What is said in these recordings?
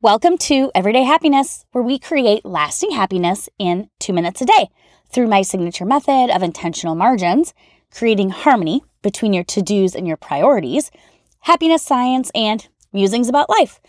Welcome to Everyday Happiness, where we create lasting happiness in two minutes a day through my signature method of intentional margins, creating harmony between your to dos and your priorities, happiness science, and musings about life.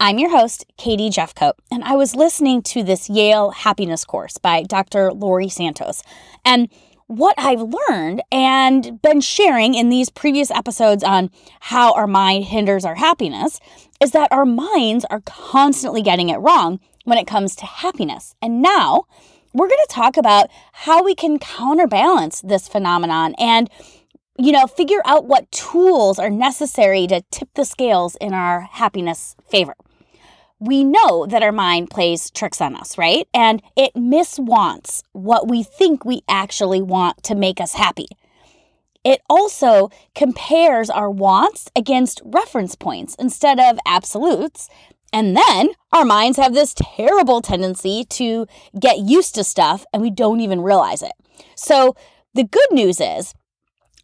I'm your host, Katie Jefcoat, and I was listening to this Yale happiness course by Dr. Laurie Santos. And what I've learned and been sharing in these previous episodes on how our mind hinders our happiness is that our minds are constantly getting it wrong when it comes to happiness. And now we're going to talk about how we can counterbalance this phenomenon and you know, figure out what tools are necessary to tip the scales in our happiness favor we know that our mind plays tricks on us, right? And it miswants what we think we actually want to make us happy. It also compares our wants against reference points instead of absolutes. And then our minds have this terrible tendency to get used to stuff and we don't even realize it. So the good news is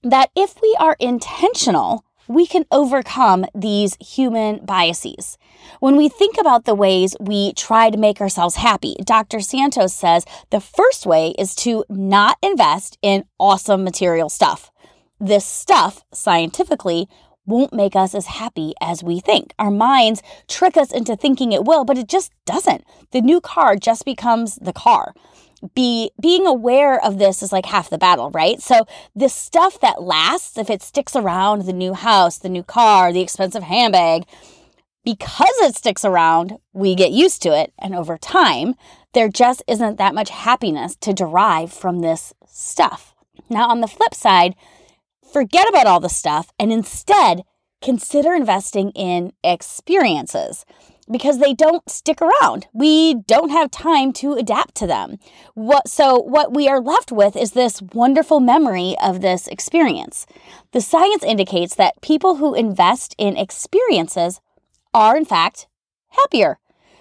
that if we are intentional we can overcome these human biases. When we think about the ways we try to make ourselves happy, Dr. Santos says the first way is to not invest in awesome material stuff. This stuff, scientifically, won't make us as happy as we think. Our minds trick us into thinking it will, but it just doesn't. The new car just becomes the car be being aware of this is like half the battle, right? So the stuff that lasts, if it sticks around, the new house, the new car, the expensive handbag, because it sticks around, we get used to it. And over time, there just isn't that much happiness to derive from this stuff. Now, on the flip side, forget about all the stuff and instead consider investing in experiences because they don't stick around. We don't have time to adapt to them. What so what we are left with is this wonderful memory of this experience. The science indicates that people who invest in experiences are in fact happier.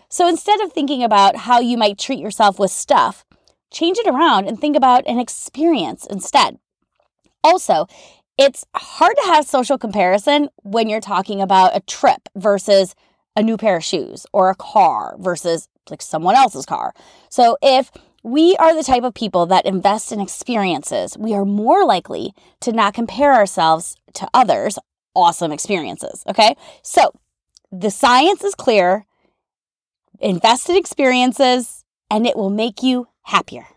So instead of thinking about how you might treat yourself with stuff, change it around and think about an experience instead. Also, it's hard to have social comparison when you're talking about a trip versus a new pair of shoes or a car versus like someone else's car. So if we are the type of people that invest in experiences, we are more likely to not compare ourselves to others' awesome experiences. Okay. So the science is clear. Invest in experiences and it will make you happier.